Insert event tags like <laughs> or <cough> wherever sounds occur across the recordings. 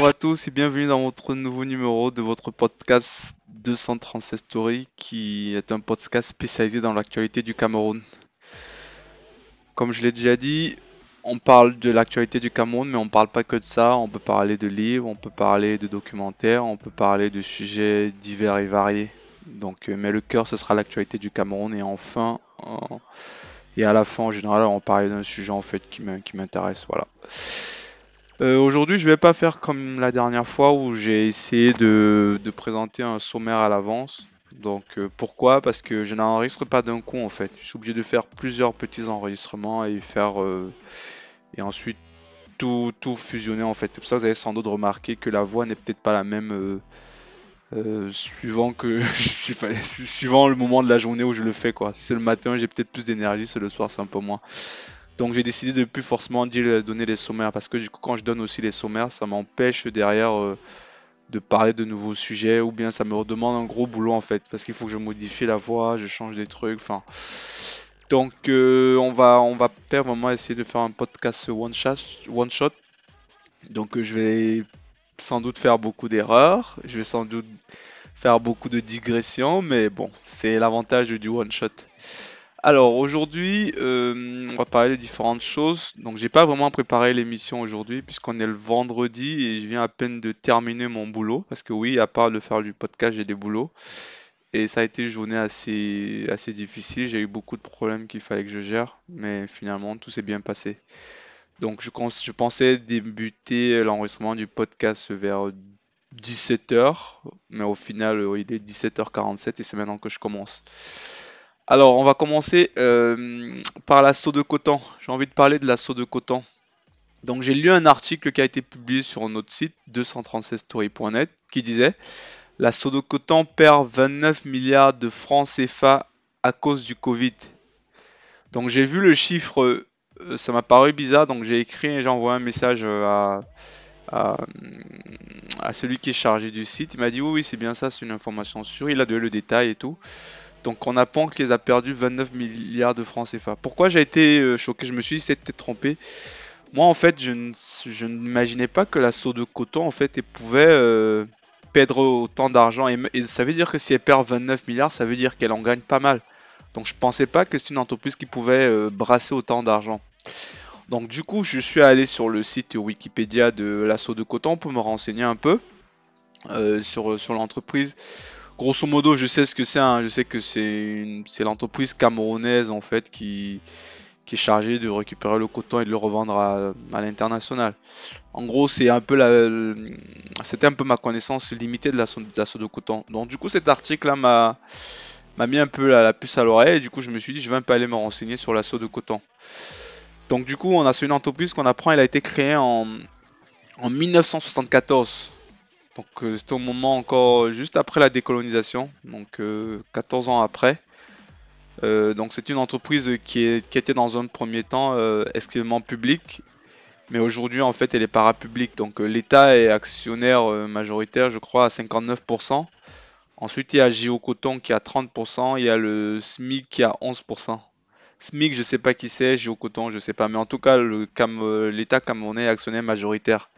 Bonjour à tous et bienvenue dans votre nouveau numéro de votre podcast 236 Story qui est un podcast spécialisé dans l'actualité du Cameroun. Comme je l'ai déjà dit, on parle de l'actualité du Cameroun, mais on parle pas que de ça. On peut parler de livres, on peut parler de documentaires, on peut parler de sujets divers et variés. Donc, euh, mais le cœur, ce sera l'actualité du Cameroun. Et enfin, et à la fin, en général, on parler d'un sujet en fait qui m'intéresse. Voilà. Euh, aujourd'hui, je vais pas faire comme la dernière fois où j'ai essayé de, présenter un sommaire à l'avance. Donc euh, pourquoi? Parce que je n'enregistre pas d'un coup en fait. Je suis obligé de faire plusieurs petits enregistrements et faire euh, et ensuite tout, tout fusionner en fait. C'est pour ça que vous avez sans doute remarqué que la voix n'est peut-être pas la même suivant que <laughs> suivant le moment de la journée où je le fais quoi. Si c'est le matin, j'ai peut-être plus d'énergie, c'est le soir, c'est un peu moins. Donc j'ai décidé de plus forcément dire, donner les sommaires parce que du coup quand je donne aussi les sommaires, ça m'empêche derrière euh, de parler de nouveaux sujets ou bien ça me demande un gros boulot en fait parce qu'il faut que je modifie la voix, je change des trucs, enfin. Donc euh, on va on va faire vraiment essayer de faire un podcast one shot, one shot. Donc euh, je vais sans doute faire beaucoup d'erreurs, je vais sans doute faire beaucoup de digressions, mais bon, c'est l'avantage du one shot. Alors aujourd'hui, euh, on va parler de différentes choses. Donc j'ai pas vraiment préparé l'émission aujourd'hui puisqu'on est le vendredi et je viens à peine de terminer mon boulot parce que oui, à part de faire du podcast, j'ai des boulots et ça a été une journée assez assez difficile. J'ai eu beaucoup de problèmes qu'il fallait que je gère, mais finalement tout s'est bien passé. Donc je, je pensais débuter l'enregistrement du podcast vers 17h, mais au final il est 17h47 et c'est maintenant que je commence. Alors, on va commencer euh, par l'assaut de Coton. J'ai envie de parler de l'assaut de Coton. Donc, j'ai lu un article qui a été publié sur notre site 236story.net qui disait L'assaut de Coton perd 29 milliards de francs CFA à cause du Covid. Donc, j'ai vu le chiffre, euh, ça m'a paru bizarre, donc j'ai écrit et j'ai envoyé un message euh, à, à, celui qui est chargé du site. Il m'a dit oui, oui, c'est bien ça, c'est une information sûre. Il a donné le détail et tout. Donc on apprend qu'ils a perdu 29 milliards de francs CFA. Pourquoi j'ai été euh, choqué? Je me suis dit c'était trompé. Moi en fait je, n'imaginais pas que l'assaut de coton en fait pouvait euh, perdre autant d'argent et, ça veut dire que si elle perd 29 milliards ça veut dire qu'elle en gagne pas mal. Donc je pensais pas que c'est une entreprise qui pouvait euh, brasser autant d'argent. Donc du coup je suis allé sur le site Wikipédia de l'assaut de coton pour me renseigner un peu sur, sur l'entreprise grosso modo, je sais ce que c'est. Hein. Je sais que c'est l'entreprise camerounaise en fait qui, est chargée de récupérer le coton et de le revendre à, l'international. En gros, c'est un peu la, c'était un peu ma connaissance limitée de l'assaut de coton. Donc du coup, cet article-là m'a m'a mis un peu la, puce à l'oreille et du coup je me suis dit je vais un peu aller me renseigner sur l'assaut de coton. Donc du coup on a une entreprise qu'on apprend elle a été créée en 1974. Donc euh, c'était au moment encore juste après la décolonisation, donc 14 euh, ans après. Euh, donc c'est une entreprise qui, était dans un premier temps exclusivement publique, mais aujourd'hui en fait elle est parapublique. Donc l'État est actionnaire majoritaire, je crois, à 59%. Ensuite il y a JO Coton qui a 30%, il y a le SMIC qui a 11%. SMIC, je sais pas qui c'est, JO Coton, je sais pas, mais en tout cas l'État camerounais est actionnaire majoritaire.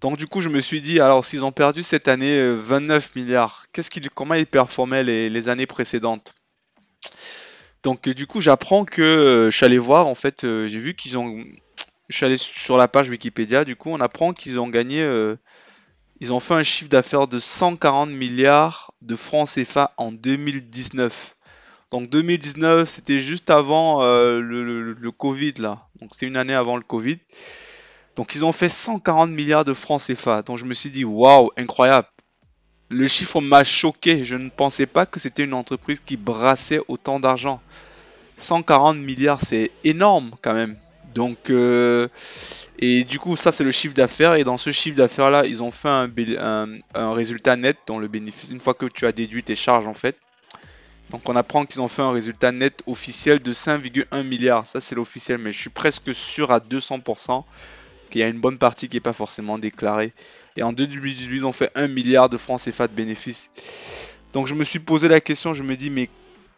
Donc du coup, je me suis dit, alors s'ils ont perdu cette année 29 euh, milliards, qu'est-ce qu'ils, comment ils performaient les, années précédentes? Donc du coup, j'apprends que euh, je suis allé voir, en fait, euh, j'ai vu qu'ils ont, je suis sur la page Wikipédia, du coup, on apprend qu'ils ont gagné, ils ont fait un chiffre d'affaires de 140 milliards de francs CFA en 2019. Donc 2019, c'était juste avant le, le, Covid là. Donc c'était une année avant le Covid. Donc ils ont fait 140 milliards de francs CFA. Donc je me suis dit, waouh, incroyable. Le chiffre m'a choqué. Je ne pensais pas que c'était une entreprise qui brassait autant d'argent. 140 milliards, c'est énorme quand même. Donc, euh, et du coup, ça c'est le chiffre d'affaires. Et dans ce chiffre d'affaires là, ils ont fait un, un, résultat net, dont le bénéfice, une fois que tu as déduit tes charges en fait. Donc on apprend qu'ils ont fait un résultat net officiel de 5,1 milliards. Ça c'est l'officiel, mais je suis presque sûr à 200% qu'il y a une bonne partie qui n'est pas forcément déclarée. Et en 2018, on fait 1 milliard de francs CFA de bénéfices. Donc je me suis posé la question, je me dis, mais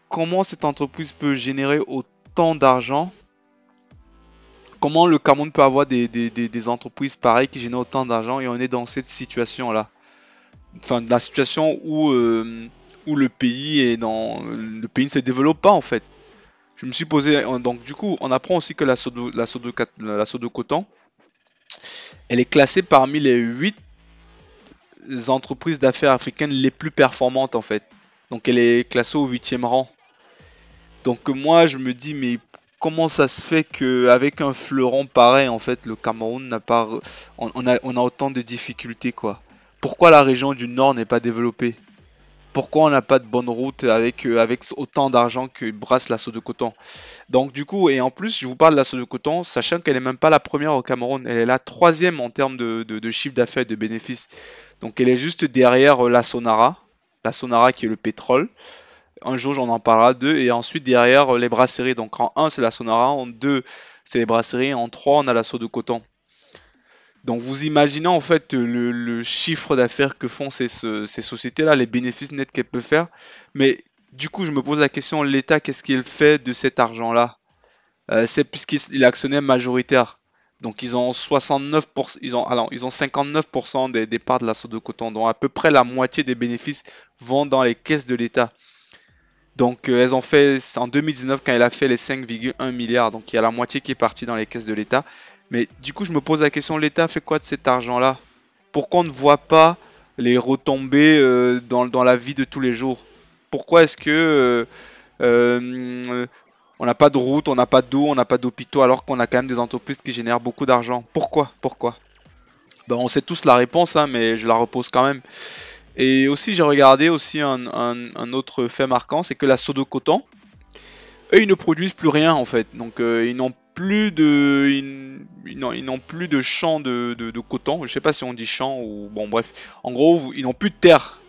comment cette entreprise peut générer autant d'argent? Comment le Cameroun peut avoir des, entreprises pareilles qui génèrent autant d'argent et on est dans cette situation-là? Enfin, la situation où, euh, où le pays est dans. Le pays ne se développe pas en fait. Je me suis posé. Donc, du coup, on apprend aussi que la Sodo, la Sodo, la Sodo Coton, elle est classée parmi les 8 entreprises d'affaires africaines les plus performantes en fait. Donc, elle est classée au 8e rang. Donc, moi, je me dis, mais comment ça se fait qu'avec un fleuron pareil, en fait, le Cameroun n'a pas. On, a, on a autant de difficultés, quoi? Pourquoi la région du Nord n'est pas développée? Pourquoi on n'a pas de bonne route avec, euh, avec autant d'argent que brasse l'assaut de coton Donc, du coup, et en plus, je vous parle de l'assaut de coton, sachant qu'elle n'est même pas la première au Cameroun, elle est la troisième en termes de, de, chiffre d'affaires et de bénéfices. Donc, elle est juste derrière euh, la Sonara, la Sonara qui est le pétrole. Un jour, j'en en parlera deux. Et ensuite, derrière, euh, les brasseries. Donc, en 1, c'est la Sonara. En 2, c'est les brasseries. En 3, on a l'assaut de coton. Donc, vous imaginez en fait le, chiffre d'affaires que font ces, sociétés-là, les bénéfices nets qu'elles peuvent faire. Mais du coup, je me pose la question l'État, qu'est-ce qu'il fait de cet argent-là? Euh, C'est puisqu'il est actionnaire majoritaire. Donc ils ont 69%, ils ont, alors, ils ont 59% des, parts de l'assaut de coton. Donc à peu près la moitié des bénéfices vont dans les caisses de l'État. Donc euh, elles ont fait en 2019 quand elle a fait les 5,1 milliards. Donc il y a la moitié qui est partie dans les caisses de l'État. Mais du coup je me pose la question, l'État fait quoi de cet argent-là? Pourquoi on ne voit pas les retombées euh, dans, la vie de tous les jours? Pourquoi est-ce que euh, on n'a pas de route, on n'a pas d'eau, on n'a pas d'hôpitaux alors qu'on a quand même des entreprises qui génèrent beaucoup d'argent? Pourquoi? Pourquoi? Ben, On sait tous la réponse, hein, mais je la repose quand même. Et aussi, j'ai regardé aussi un, autre fait marquant, c'est que la Sodo Coton, eux, ils ne produisent plus rien en fait. Donc, euh, ils n'ont plus de, ils, n'ont plus de champs de, coton. Je sais pas si on dit champ ou bon, bref. En gros, ils n'ont plus de terre.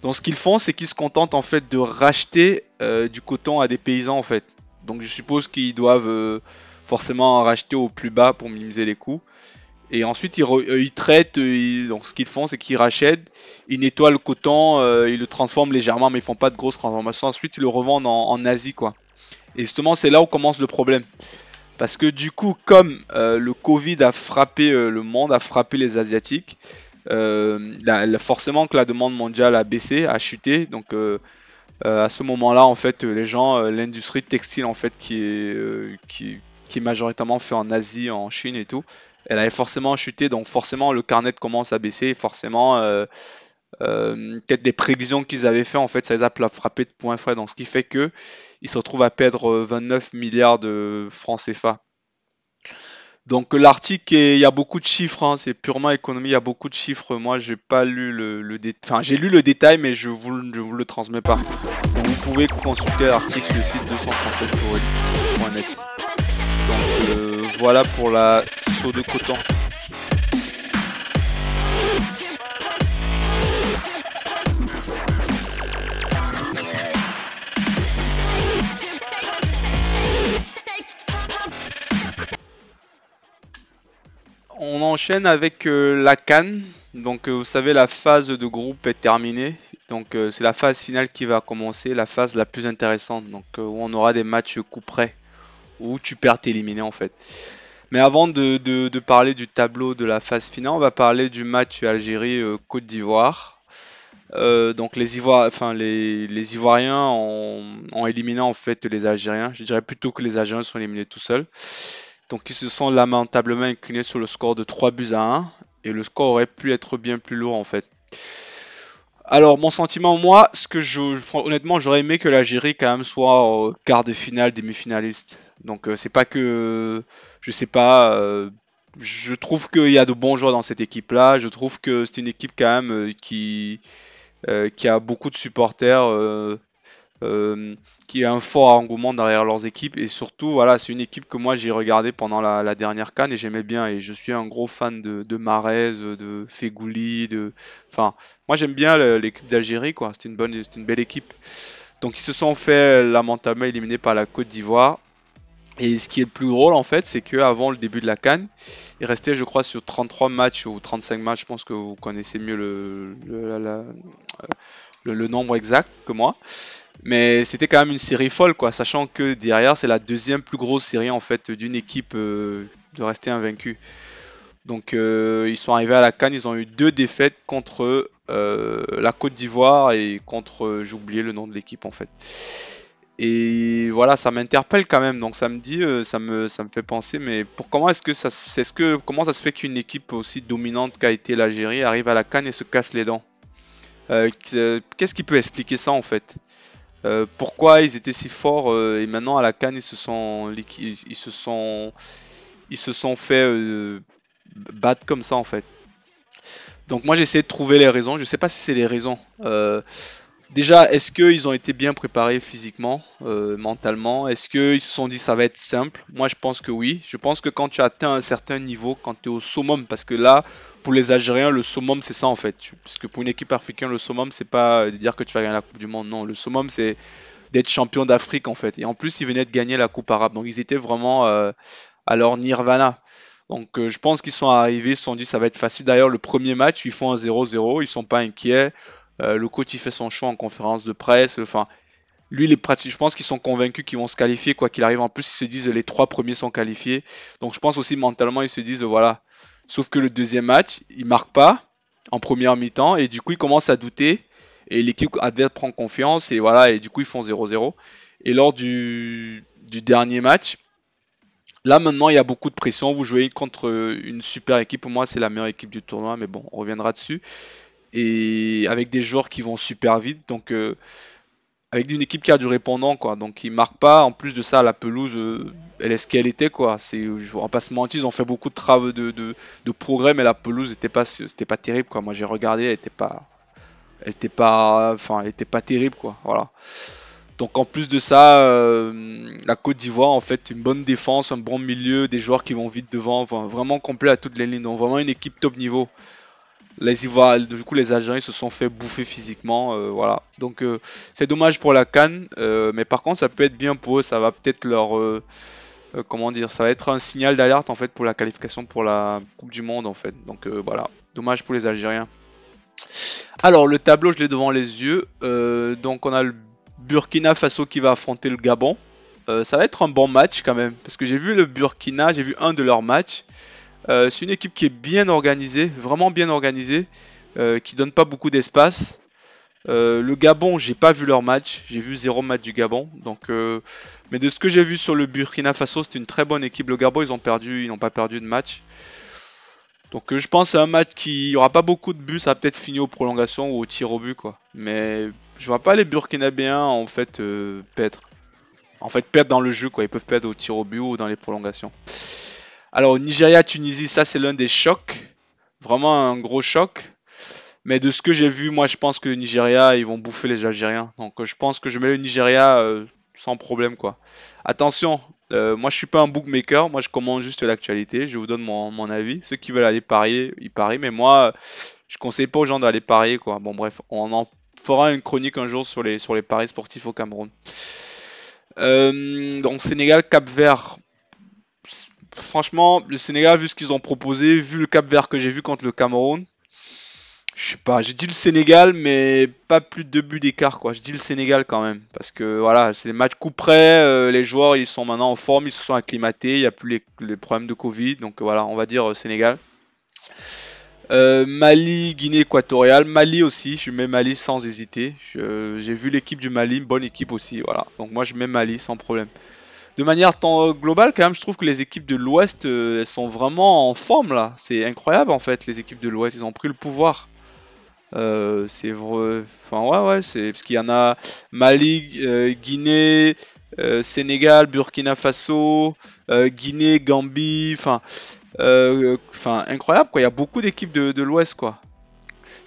Donc, ce qu'ils font, c'est qu'ils se contentent en fait de racheter euh, du coton à des paysans en fait. Donc, je suppose qu'ils doivent euh, forcément racheter au plus bas pour minimiser les coûts. Et ensuite, ils, euh, traitent, donc ce qu'ils font, c'est qu'ils rachètent, ils nettoient le coton, ils le transforment légèrement, mais ils font pas de grosses transformations. Ensuite, ils le revendent en, Asie, quoi. Et justement, c'est là où commence le problème. Parce que du coup, comme le Covid a frappé le monde, a frappé les Asiatiques, forcément que la demande mondiale a baissé, a chuté. Donc, à ce moment-là, en fait, les gens, l'industrie textile, en fait, qui est, qui, majoritairement fait en Asie, en Chine et tout, elle avait forcément chuté, donc forcément le carnet commence à baisser, forcément euh, euh, peut-être des prévisions qu'ils avaient fait, en fait, ça les a frappé de point frais, donc ce qui fait que ils se retrouvent à perdre 29 milliards de francs CFA. Donc l'article, il y a beaucoup de chiffres, hein, c'est purement économie, il y a beaucoup de chiffres. Moi, j'ai pas lu le, le enfin j'ai lu le détail, mais je vous, vous le transmets pas. Vous pouvez consulter l'article sur le site 236 pour Donc euh, voilà pour la saut de coton. On enchaîne avec euh, la Cannes. Donc euh, vous savez la phase de groupe est terminée. Donc euh, c'est la phase finale qui va commencer, la phase la plus intéressante. Donc où on aura des matchs coup près où tu perds t'éliminer en fait. Mais avant de, parler du tableau de la phase finale, on va parler du match Algérie-Côte d'Ivoire. Donc les, enfin, les, Ivoiriens ont, éliminé en fait les Algériens. Je dirais plutôt que les Algériens sont éliminés tout seuls. Donc ils se sont lamentablement inclinés sur le score de 3 buts à 1. Et le score aurait pu être bien plus lourd en fait. Alors mon sentiment, moi, ce que je, honnêtement, j'aurais aimé que l'Algérie quand même soit quart de finale, demi-finaliste. Donc euh, c'est pas que je sais pas. Euh, je trouve qu'il y a de bons joueurs dans cette équipe-là. Je trouve que c'est une équipe quand même euh, qui qui a beaucoup de supporters. Qui a un fort engouement derrière leurs équipes. Et surtout voilà c'est une équipe que moi j'ai regardé pendant la, dernière canne et j'aimais bien. Et je suis un gros fan de, de Marez, de Fegouli, de enfin moi j'aime bien l'équipe d'Algérie quoi. C'est une bonne une belle équipe. Donc ils se sont fait lamentablement éliminés par la Côte d'Ivoire. Et ce qui est le plus drôle en fait, c'est qu'avant le début de la Cannes, il restait je crois sur 33 matchs ou 35 matchs, je pense que vous connaissez mieux le, le, nombre exact que moi. Mais c'était quand même une série folle, quoi, sachant que derrière, c'est la deuxième plus grosse série en fait d'une équipe de rester invaincue. Donc ils sont arrivés à la Cannes, ils ont eu deux défaites contre la Côte d'Ivoire et contre, j'ai oublié le nom de l'équipe en fait. Et voilà, ça m'interpelle quand même. Donc ça me dit, euh, ça me, fait penser. Mais pour comment est-ce que ça, est-ce que comment ça se fait qu'une équipe aussi dominante qu'a été l'Algérie arrive à la canne et se casse les dents? Euh, Qu'est-ce qui peut expliquer ça en fait? Euh, Pourquoi ils étaient si forts et maintenant à la canne ils se sont, ils, se sont, ils se sont fait battre comme ça en fait. Donc moi j'essaie de trouver les raisons. Je sais pas si c'est les raisons. Déjà, est-ce qu'ils ont été bien préparés physiquement, euh, mentalement? Est-ce qu'ils se sont dit ça va être simple? Moi, je pense que oui. Je pense que quand tu atteins un certain niveau, quand tu es au summum, parce que là, pour les Algériens, le summum, c'est ça en fait. Parce que pour une équipe africaine, le summum, c'est pas de dire que tu vas gagner la Coupe du Monde. Non, le summum, c'est d'être champion d'Afrique en fait. Et en plus, ils venaient de gagner la Coupe arabe. Donc, ils étaient vraiment euh, à leur nirvana. Donc, euh, je pense qu'ils sont arrivés, ils se sont dit ça va être facile. D'ailleurs, le premier match, ils font un 0-0, ils sont pas inquiets. Euh, le coach il fait son choix en conférence de presse. Enfin, lui, les pratiques, je pense qu'ils sont convaincus qu'ils vont se qualifier quoi qu'il arrive. En plus, ils se disent les trois premiers sont qualifiés. Donc, je pense aussi mentalement, ils se disent voilà. Sauf que le deuxième match, il marque pas en première mi-temps et du coup, ils commencent à douter et l'équipe adverse prend confiance et voilà et du coup, ils font 0-0. Et lors du, du dernier match, Là maintenant il y a beaucoup de pression, vous jouez contre une super équipe, pour moi c'est la meilleure équipe du tournoi, mais bon on reviendra dessus et avec des joueurs qui vont super vite. Donc, euh, avec une équipe qui a du répondant, quoi. Donc, ils marquent pas. En plus de ça, la pelouse, euh, elle est ce qu'elle était, quoi. C'est, on pas se mentir, ils ont fait beaucoup de travaux de, de, progrès, mais la pelouse n'était pas, c'était pas terrible, quoi. Moi, j'ai regardé, elle était pas, elle était pas, enfin, elle était pas terrible, quoi. Voilà. Donc en plus de ça, euh, la Côte d'Ivoire, en fait, une bonne défense, un bon milieu, des joueurs qui vont vite devant, vraiment complet à toutes les lignes. Donc vraiment une équipe top niveau les du coup, les Algériens se sont fait bouffer physiquement. Euh, voilà. Donc, euh, c'est dommage pour la Cannes. Euh, mais par contre, ça peut être bien pour eux. Ça va peut-être leur. comment dire Ça va être un signal d'alerte en fait pour la qualification pour la Coupe du Monde en fait. Donc, voilà. Dommage pour les Algériens. Alors, le tableau, je l'ai devant les yeux. donc, on a le Burkina Faso qui va affronter le Gabon. ça va être un bon match quand même. Parce que j'ai vu le Burkina, j'ai vu un de leurs matchs. Euh, c'est une équipe qui est bien organisée, vraiment bien organisée, euh, qui donne pas beaucoup d'espace. Euh, le Gabon, j'ai pas vu leur match, j'ai vu zéro match du Gabon. Donc, mais de ce que j'ai vu sur le Burkina Faso, c'est une très bonne équipe. Le Gabon, ils ont perdu, ils n'ont pas perdu de match. Donc je pense à un match qui aura pas beaucoup de buts, ça va peut-être finir aux prolongations ou au tir au but. Mais je vois pas les Burkinabéens en fait perdre. En fait perdre dans le jeu quoi, ils peuvent perdre au tir au but ou dans les prolongations. Alors, Nigeria-Tunisie, ça c'est l'un des chocs. Vraiment un gros choc. Mais de ce que j'ai vu, moi je pense que le Nigeria, ils vont bouffer les Algériens. Donc je pense que je mets le Nigeria euh, sans problème quoi. Attention, euh, moi je suis pas un bookmaker, moi je commande juste l'actualité, je vous donne mon, avis. Ceux qui veulent aller parier, ils parient, mais moi je conseille pas aux gens d'aller parier quoi. Bon bref, on en fera une chronique un jour sur les, paris sportifs au Cameroun. Euh, donc Sénégal, Cap Vert, franchement, le Sénégal, vu ce qu'ils ont proposé, vu le cap vert que j'ai vu contre le Cameroun, je sais pas, j'ai dit le Sénégal, mais pas plus de deux buts d'écart, quoi. Je dis le Sénégal quand même, parce que voilà, c'est les matchs coup près, euh, les joueurs ils sont maintenant en forme, ils se sont acclimatés, il n'y a plus les, problèmes de Covid, donc voilà, on va dire euh, Sénégal. Euh, Mali, Guinée équatoriale, Mali aussi, je mets Mali sans hésiter. J'ai vu l'équipe du Mali, bonne équipe aussi, voilà. Donc moi je mets Mali sans problème de manière tant globale, quand même, je trouve que les équipes de l'Ouest, euh, elles sont vraiment en forme là. C'est incroyable en fait, les équipes de l'Ouest, ils ont pris le pouvoir. Euh, c'est vrai. Enfin, ouais, ouais, c'est parce qu'il y en a Mali, euh, Guinée, Sénégal, Burkina Faso, Guinée, Gambie. Enfin, incroyable quoi. Il y a beaucoup d'équipes de, de l'Ouest quoi.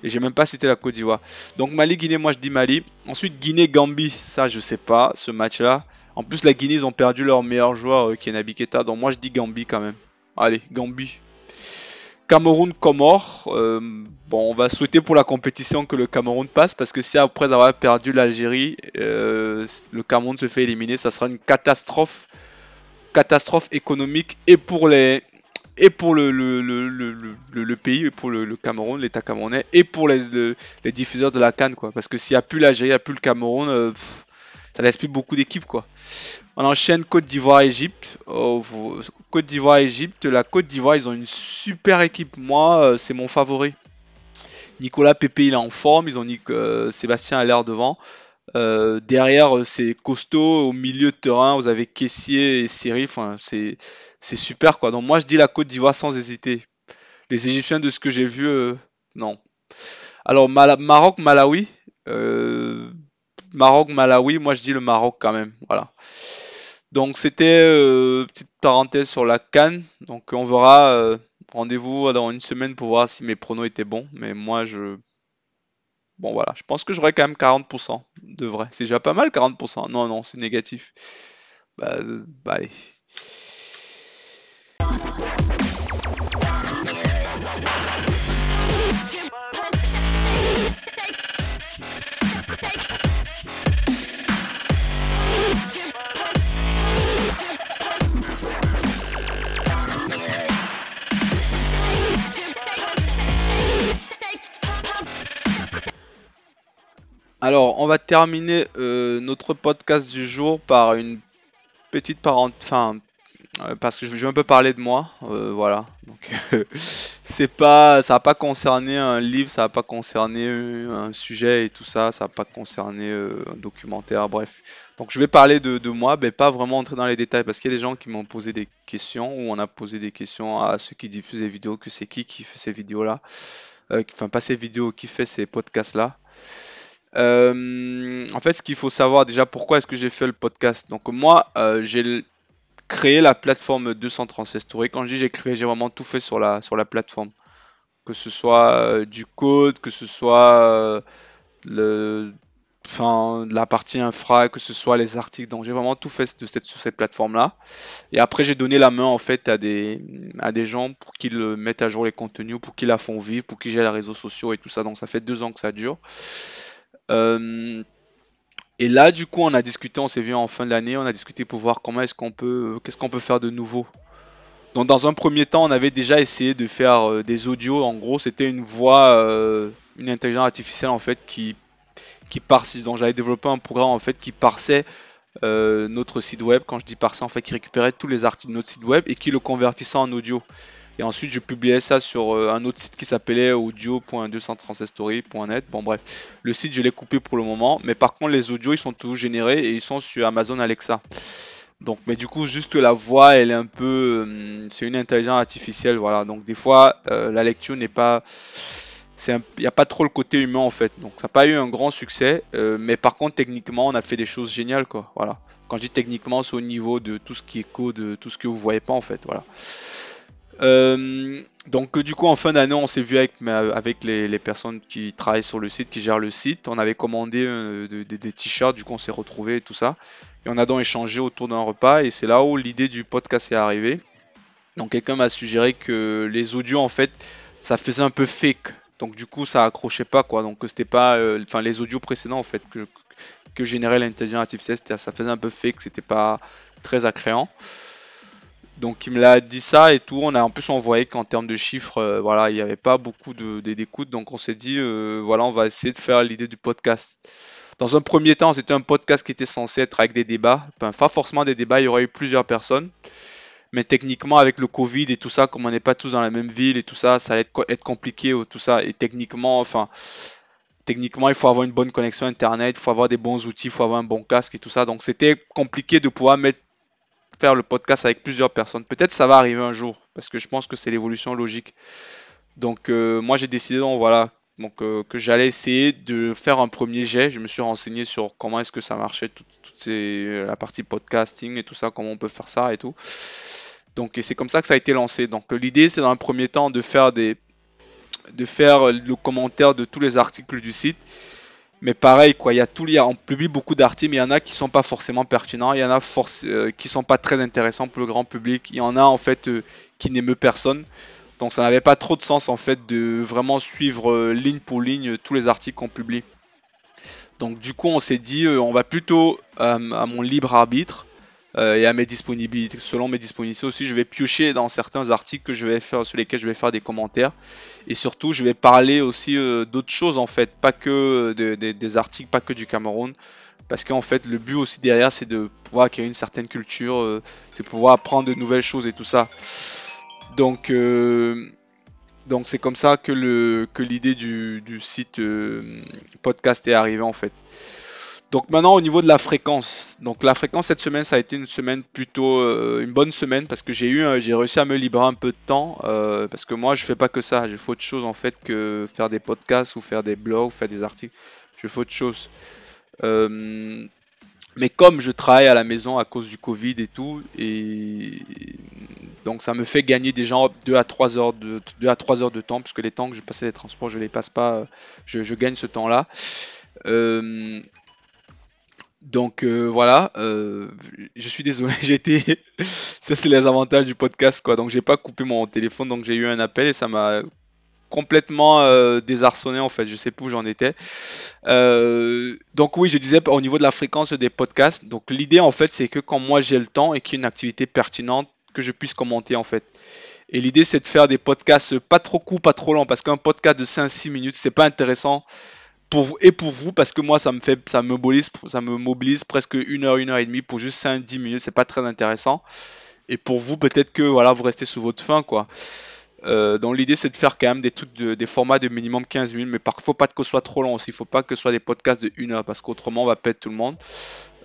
Et j'ai même pas cité la Côte d'Ivoire. Donc Mali, Guinée, moi je dis Mali. Ensuite Guinée, Gambie, ça je sais pas, ce match-là. En plus, la Guinée, ils ont perdu leur meilleur joueur, qui est Nabi Keita. Donc moi, je dis Gambie quand même. Allez, Gambie. Cameroun, Comore. Euh, bon, on va souhaiter pour la compétition que le Cameroun passe parce que si après avoir perdu l'Algérie, euh, le Cameroun se fait éliminer, ça sera une catastrophe, catastrophe économique et pour le, pays, et pour le, Cameroun, l'État camerounais, et pour les, diffuseurs de la Cannes, quoi. Parce que s'il n'y a plus l'Algérie, il n'y a plus le Cameroun, euh, ça laisse plus beaucoup d'équipes, quoi. On enchaîne Côte d'Ivoire-Égypte. Oh, Côte d'Ivoire-Égypte, la Côte d'Ivoire, ils ont une super équipe. Moi, euh, c'est mon favori. Nicolas Pépé, il est en forme. Ils ont euh, Sébastien à l'air devant. Euh, derrière, euh, c'est costaud. Au milieu de terrain, vous avez Caissier et Siri. C'est, super quoi. Donc moi, je dis la Côte d'Ivoire sans hésiter. Les Égyptiens, de ce que j'ai vu, non. Alors Maroc, Malawi. Maroc, Malawi. Moi, je dis le Maroc quand même. Voilà. Donc c'était petite parenthèse sur la Cannes. Donc on verra. Rendez-vous dans une semaine pour voir si mes pronos étaient bons. Mais moi, je Bon voilà, je pense que j'aurais quand même 40% de vrai. C'est déjà pas mal 40%. Non, non, c'est négatif. Bah, euh, bah. Alors, on va terminer euh, notre podcast du jour par une petite parenthèse, enfin, euh, parce que je vais un peu parler de moi, euh, voilà. Donc, <laughs> ça va pas concerner un livre, ça va pas concerner un sujet et tout ça, ça va pas concerner un documentaire, bref. Donc, je vais parler de, moi, mais pas vraiment entrer dans les détails, parce qu'il y a des gens qui m'ont posé des questions, ou on a posé des questions à ceux qui diffusent les vidéos, que c'est qui qui fait ces vidéos-là, enfin pas ces vidéos, qui fait ces podcasts-là. Euh, en fait, ce qu'il faut savoir déjà, pourquoi est-ce que j'ai fait le podcast? Donc moi, euh, j'ai créé la plateforme 236 Story. Quand je dis j'ai créé, j'ai vraiment tout fait sur la, plateforme. Que ce soit euh, du code, que ce soit la partie infra, que ce soit les articles. Donc j'ai vraiment tout fait sur cette plateforme-là. Et après, j'ai donné la main en fait à des, à des gens pour qu'ils mettent à jour les contenus, pour qu'ils la font vivre, pour qu'ils gèrent les réseaux sociaux et tout ça. Donc ça fait deux ans que ça dure. Euh, et là, du coup, on a discuté, on s'est vu en fin de l'année, on a discuté pour voir comment est-ce qu'on peut, qu'est-ce qu'on peut faire de nouveau. Donc, dans un premier temps, on avait déjà essayé de faire euh, des audios. En gros, c'était une voix, euh, une intelligence artificielle en fait qui, qui parse. Donc, j'avais développé un programme en fait qui parsait notre site web. Quand je dis parser, en fait, qui récupérait tous les articles de notre site web et qui le convertissait en audio. Et ensuite, je publiais ça sur euh, un autre site qui s'appelait audio.236story.net. Bon, bref, le site, je l'ai coupé pour le moment. Mais par contre, les audios, ils sont toujours générés et ils sont sur Amazon Alexa. Donc, mais du coup, juste la voix, elle est un peu. Euh, c'est une intelligence artificielle, voilà. Donc, des fois, euh, la lecture n'est pas. Il n'y a pas trop le côté humain en fait. Donc, ça n'a pas eu un grand succès. mais par contre, techniquement, on a fait des choses géniales, quoi. Voilà. Quand je dis techniquement, c'est au niveau de tout ce qui est code, tout ce que vous voyez pas en fait. Voilà. Euh, donc du coup en fin d'année on s'est vu avec, avec les, personnes qui travaillent sur le site, qui gèrent le site. On avait commandé euh, des t-shirts, du coup on s'est retrouvés et tout ça. Et on a donc échangé autour d'un repas et c'est là où l'idée du podcast est arrivée. Donc quelqu'un m'a suggéré que les audios en fait ça faisait un peu fake. Donc du coup ça accrochait pas quoi. Donc c'était pas, euh, enfin les audios précédents en fait que, que générait l'intelligence artificielle, ça faisait un peu fake, c'était pas très accréant. Donc il me l'a dit ça et tout. On a en plus on voyait qu'en termes de chiffres, euh, voilà, il n'y avait pas beaucoup d'écoutes. Donc on s'est dit, euh, voilà, on va essayer de faire l'idée du podcast. Dans un premier temps, c'était un podcast qui était censé être avec des débats. Enfin, pas forcément des débats, il y aurait eu plusieurs personnes. Mais techniquement, avec le Covid et tout ça, comme on n'est pas tous dans la même ville et tout ça, ça allait être, compliqué tout ça. Et techniquement, enfin, techniquement, il faut avoir une bonne connexion Internet, il faut avoir des bons outils, il faut avoir un bon casque et tout ça. Donc c'était compliqué de pouvoir mettre faire le podcast avec plusieurs personnes. Peut-être ça va arriver un jour, parce que je pense que c'est l'évolution logique. Donc euh, moi j'ai décidé donc voilà donc euh, que j'allais essayer de faire un premier jet. Je me suis renseigné sur comment est-ce que ça marchait, toute, ces, la partie podcasting et tout ça, comment on peut faire ça et tout. Donc c'est comme ça que ça a été lancé. Donc l'idée c'est dans un premier temps de faire des de faire le commentaire de tous les articles du site mais pareil, quoi, a tout, on publie beaucoup d'articles, mais il y en a qui sont pas forcément pertinents, il y en a force, euh, qui sont pas très intéressants pour le grand public, il y en a en fait euh, qui n'émeut personne. Donc ça n'avait pas trop de sens en fait de vraiment suivre euh, ligne pour ligne tous les articles qu'on publie. Donc du coup on s'est dit on va plutôt à mon libre arbitre euh, et à mes disponibilités. Selon mes disponibilités aussi, je vais piocher dans certains articles que je vais faire, sur lesquels je vais faire des commentaires. Et surtout, je vais parler aussi euh, d'autres choses en fait, pas que des articles, pas que du Cameroun. Parce qu'en fait, le but aussi derrière, c'est de pouvoir acquérir une certaine culture, euh, c'est pouvoir apprendre de nouvelles choses et tout ça. Donc, donc c'est comme ça que le que l'idée du, du, site podcast est arrivée en fait. Donc maintenant au niveau de la fréquence. Donc la fréquence cette semaine ça a été une semaine plutôt euh, une bonne semaine parce que j'ai eu j'ai réussi à me libérer un peu de temps euh, parce que moi je fais pas que ça, je fais autre chose en fait que faire des podcasts ou faire des blogs ou faire des articles. Je fais autre chose. Euh, mais comme je travaille à la maison à cause du Covid et tout, et donc ça me fait gagner déjà 2 à 3 heures de, 2 à 3 heures de temps, puisque les temps que je passais les transports, je les passe pas, je, je gagne ce temps-là. Euh, donc euh, voilà, euh, je suis désolé, <laughs> j'ai été. ça c'est les avantages du podcast quoi. Donc j'ai pas coupé mon téléphone, donc j'ai eu un appel et ça m'a complètement euh, désarçonné en fait. Je sais plus où j'en étais. donc oui, je disais au niveau de la fréquence des podcasts. Donc l'idée en fait c'est que quand moi j'ai le temps et qu'il y a une activité pertinente, que je puisse commenter en fait. Et l'idée c'est de faire des podcasts pas trop courts, pas trop longs, parce qu'un podcast de 5-6 minutes c'est pas intéressant pour et pour vous parce que moi ça me fait ça me mobilise ça me mobilise presque une heure une heure et demie pour juste 5 10 minutes. C'est pas très intéressant. Et pour vous peut-être que voilà vous restez sous votre faim quoi. Euh, donc l'idée c'est de faire quand même des trucs de, des formats de minimum 15 minutes mais parfois faut pas que ce soit trop long aussi. Il faut pas que ce soit des podcasts de une heure parce qu'autrement on va perdre tout le monde.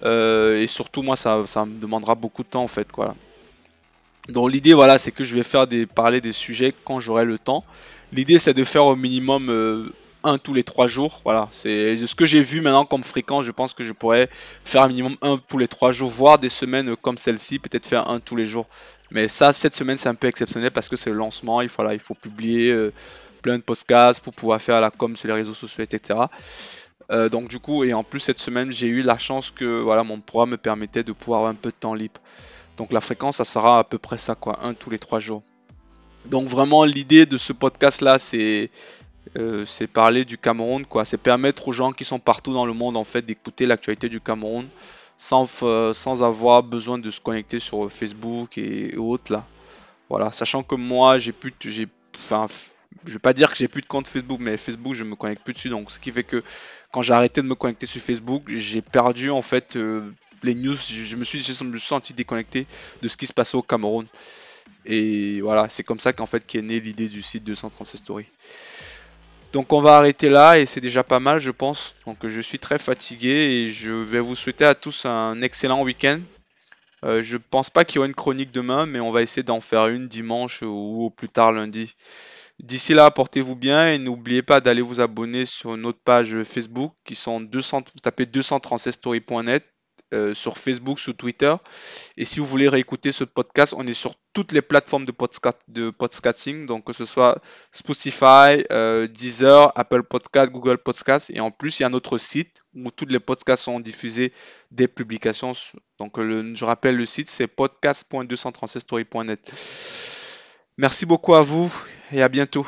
Euh, et surtout moi ça, ça me demandera beaucoup de temps en fait quoi. Donc l'idée voilà c'est que je vais faire des parler des sujets quand j'aurai le temps. L'idée c'est de faire au minimum euh, un tous les trois jours. Voilà, c'est ce que j'ai vu maintenant comme fréquence. Je pense que je pourrais faire un minimum un tous les trois jours, voire des semaines comme celle-ci, peut-être faire un tous les jours. Mais ça, cette semaine, c'est un peu exceptionnel parce que c'est le lancement. Il faut, il faut publier euh, plein de podcasts pour pouvoir faire la com sur les réseaux sociaux, etc. Euh, donc du coup, et en plus cette semaine, j'ai eu la chance que voilà, mon programme me permettait de pouvoir un peu de temps libre. Donc la fréquence, ça sera à peu près ça, quoi, un tous les trois jours. Donc vraiment, l'idée de ce podcast là, c'est euh, c'est parler du Cameroun, quoi. C'est permettre aux gens qui sont partout dans le monde, en fait, d'écouter l'actualité du Cameroun sans, euh, avoir besoin de se connecter sur Facebook et, autres, là. Voilà, sachant que moi, j'ai plus, enfin, je vais pas dire que j'ai plus de compte Facebook, mais Facebook, je me connecte plus dessus, donc ce qui fait que quand j'ai arrêté de me connecter sur Facebook, j'ai perdu en fait euh, les news. Je, me suis, senti déconnecté de ce qui se passait au Cameroun. Et voilà, c'est comme ça qu'en fait qu'est née l'idée du site 236 Story. Donc on va arrêter là et c'est déjà pas mal je pense. Donc je suis très fatigué et je vais vous souhaiter à tous un excellent week-end. Euh, je pense pas qu'il y aura une chronique demain mais on va essayer d'en faire une dimanche ou au plus tard lundi. D'ici là, portez-vous bien et n'oubliez pas d'aller vous abonner sur notre page Facebook qui sont 200, tapez 236story.net euh, sur Facebook, sur Twitter. Et si vous voulez réécouter ce podcast, on est sur toutes les plateformes de, de podcasting, donc que ce soit Spotify, euh, Deezer, Apple Podcast, Google Podcast. Et en plus, il y a notre site où tous les podcasts sont diffusés des publications. Donc je rappelle le site, c'est podcast.236story.net. Merci beaucoup à vous et à bientôt.